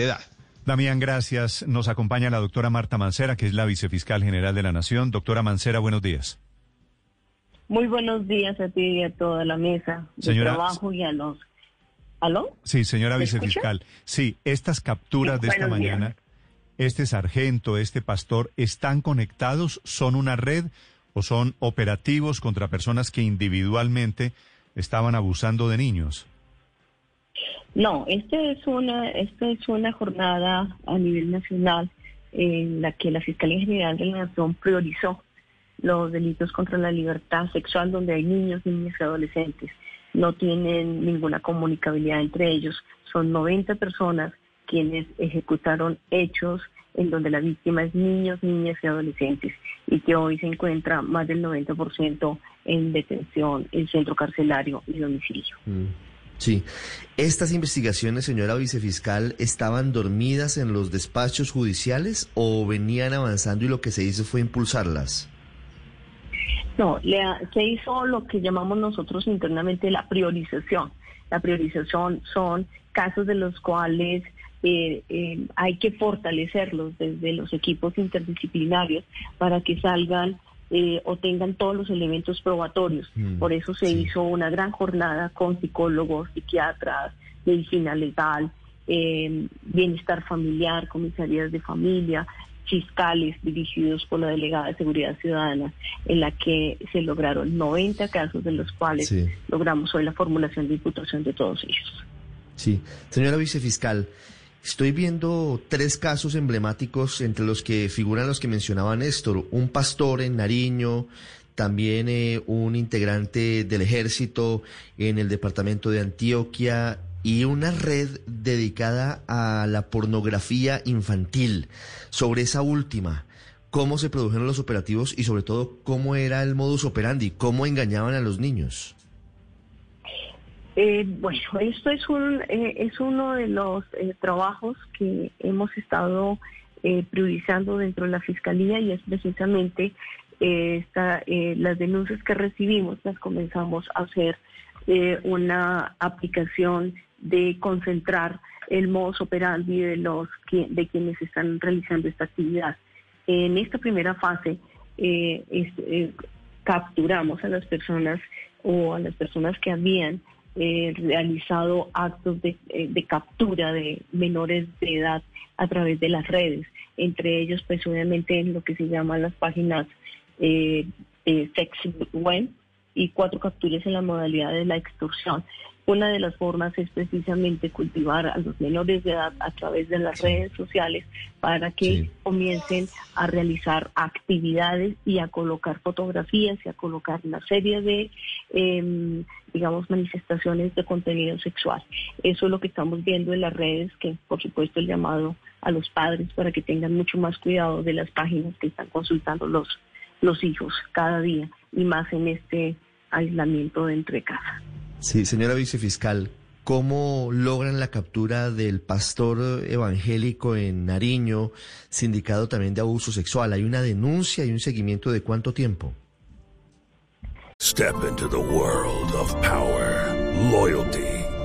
De edad. Damián, gracias. Nos acompaña la doctora Marta Mancera, que es la vicefiscal general de la Nación. Doctora Mancera, buenos días. Muy buenos días a ti y a toda la mesa de Señora- trabajo y a los... ¿Aló? Sí, señora ¿Me vicefiscal. Sí, estas capturas Sí, de esta días. mañana, este sargento, este pastor, ¿están conectados? ¿Son una red o son operativos contra personas que individualmente estaban abusando de niños? No, este es una, esta es una jornada a nivel nacional en la que la Fiscalía General de la Nación priorizó los delitos contra la libertad sexual donde hay niños, niñas y adolescentes. No tienen ninguna comunicabilidad entre ellos. Son 90 personas quienes ejecutaron hechos en donde la víctima es niños, niñas y adolescentes y que hoy se encuentra más del 90% en detención, en centro carcelario y domicilio. Sí. ¿Estas investigaciones, señora vicefiscal, estaban dormidas en los despachos judiciales o venían avanzando y lo que se hizo fue impulsarlas? No, le se hizo lo que llamamos nosotros internamente la priorización. La priorización son casos de los cuales eh, eh, hay que fortalecerlos desde los equipos interdisciplinarios para que salgan eh, o tengan todos los elementos probatorios. Mm, Por eso se sí. hizo una gran jornada con psicólogos, psiquiatras, medicina legal, eh, bienestar familiar, comisarías de familia, fiscales dirigidos por la Delegada de Seguridad Ciudadana, en la que se lograron 90 casos, de los cuales Sí. logramos hoy la formulación de imputación de todos ellos. Sí. Señora vicefiscal, estoy viendo tres casos emblemáticos entre los que figuran los que mencionaba Néstor. Un pastor en Nariño, también eh, un integrante del ejército en el departamento de Antioquia y una red dedicada a la pornografía infantil. Sobre esa última, ¿cómo se produjeron los operativos y sobre todo cómo era el modus operandi? ¿Cómo engañaban a los niños? Eh, bueno, esto es, un, eh, es uno de los eh, trabajos que hemos estado eh, priorizando dentro de la Fiscalía y es precisamente esta, las denuncias que recibimos, las comenzamos a hacer una aplicación de concentrar el modus operandi de, los, de quienes están realizando esta actividad. En esta primera fase es- capturamos a las personas o a las personas que habían eh, realizado actos de, eh, de captura de menores de edad a través de las redes, entre ellos pues obviamente en lo que se llaman las páginas eh, eh, sex web y cuatro capturas en la modalidad de la extorsión. Una de las formas es precisamente cultivar a los menores de edad a través de las redes sociales para que Sí. comiencen a realizar actividades y a colocar fotografías y a colocar una serie de, em, digamos, manifestaciones de contenido sexual. Eso es lo que estamos viendo en las redes, que por supuesto el llamado a los padres para que tengan mucho más cuidado de las páginas que están consultando los, los hijos cada día y más en este aislamiento dentro de casa. Sí, señora vicefiscal, ¿cómo logran la captura del pastor evangélico en Nariño, sindicado también de abuso sexual? ¿Hay una denuncia y un seguimiento de cuánto tiempo? Step into the world of power, loyalty,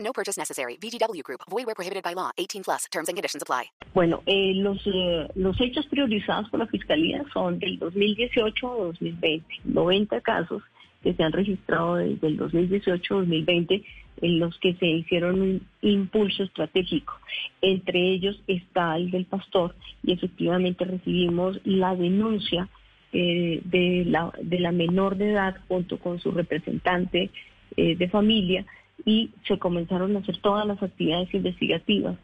No purchase necessary. VGW Group. Void where prohibited by law. 18 plus. Terms and conditions apply. Bueno, eh, los, eh, los hechos priorizados por la Fiscalía son del 2018 a 2020. 90 casos que se han registrado desde el 2018 a 2020 en los que se hicieron un impulso estratégico. Entre ellos está el del pastor y efectivamente recibimos la denuncia eh, de, la, de la menor de edad junto con su representante eh, de familia y se comenzaron a hacer todas las actividades investigativas.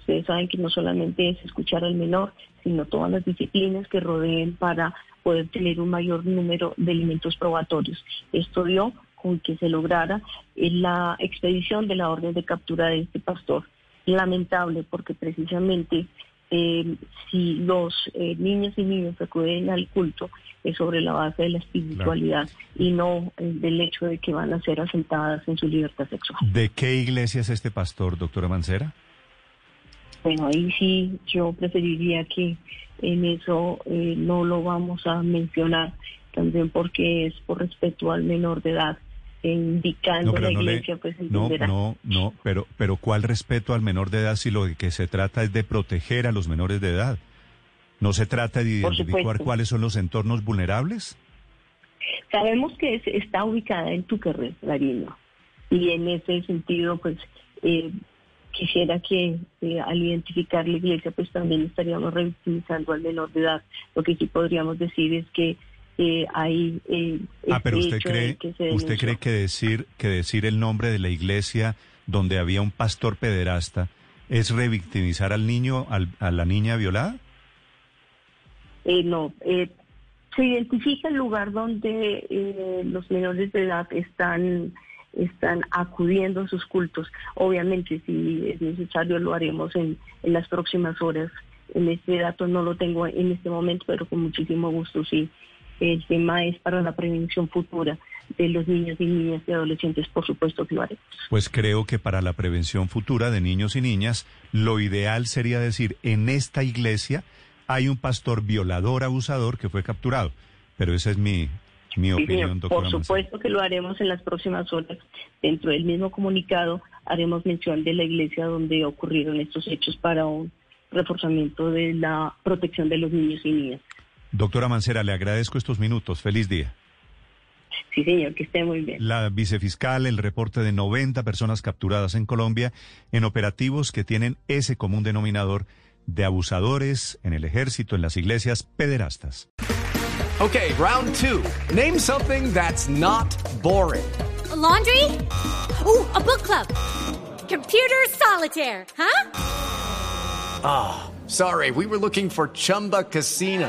Ustedes saben que no solamente es escuchar al menor, sino todas las disciplinas que rodeen para poder tener un mayor número de elementos probatorios. Esto dio con que se lograra la expedición de la orden de captura de este pastor. Lamentable porque precisamente eh, si los eh, niños y niñas acuden al culto es sobre la base de la espiritualidad y no eh, del hecho de que van a ser asentadas en su libertad sexual. ¿De qué iglesia es este pastor, doctora Mancera? Bueno, ahí sí yo preferiría que en eso no lo vamos a mencionar, también porque es por respeto al menor de edad indicando la iglesia, pues No, no, no, pero, pero ¿cuál respeto al menor de edad si lo que se trata es de proteger a los menores de edad? ¿No se trata de identificar cuáles son los entornos vulnerables? Sabemos que está ubicada en Tuquerres, Darino, y en ese sentido, pues, eh, quisiera que eh, al identificar la iglesia, pues también estaríamos revictimizando al menor de edad. Lo que sí podríamos decir es que eh, hay eh, ah pero usted cree que usted cree que decir que decir el nombre de la iglesia donde había un pastor pederasta es revictimizar al niño a la niña violada eh, no eh, se identifica el lugar donde eh, los menores de edad están están acudiendo a sus cultos. Obviamente si es necesario lo haremos en, en las próximas horas. En este dato no lo tengo en este momento pero con muchísimo gusto sí el tema es para la prevención futura de los niños y niñas y adolescentes, por supuesto que lo haremos. Pues creo que para la prevención futura de niños y niñas, lo ideal sería decir, en esta iglesia hay un pastor violador, abusador que fue capturado. Pero esa es mi, mi opinión, doctora. Por supuesto que lo haremos en las próximas horas. Dentro del mismo comunicado haremos mención de la iglesia donde ocurrieron estos hechos para un reforzamiento de la protección de los niños y niñas. Doctora Mancera, le agradezco estos minutos. Feliz día. Sí, señor, que esté muy bien. La vicefiscal, el reporte de 90 personas capturadas en Colombia en operativos que tienen ese común denominador de abusadores en el ejército, en las iglesias, pederastas. Ok, round two. Name something that's not boring. laundry? Uh, a book club. Computer solitaire, huh? Ah, sorry, we were looking for Chumba Casino.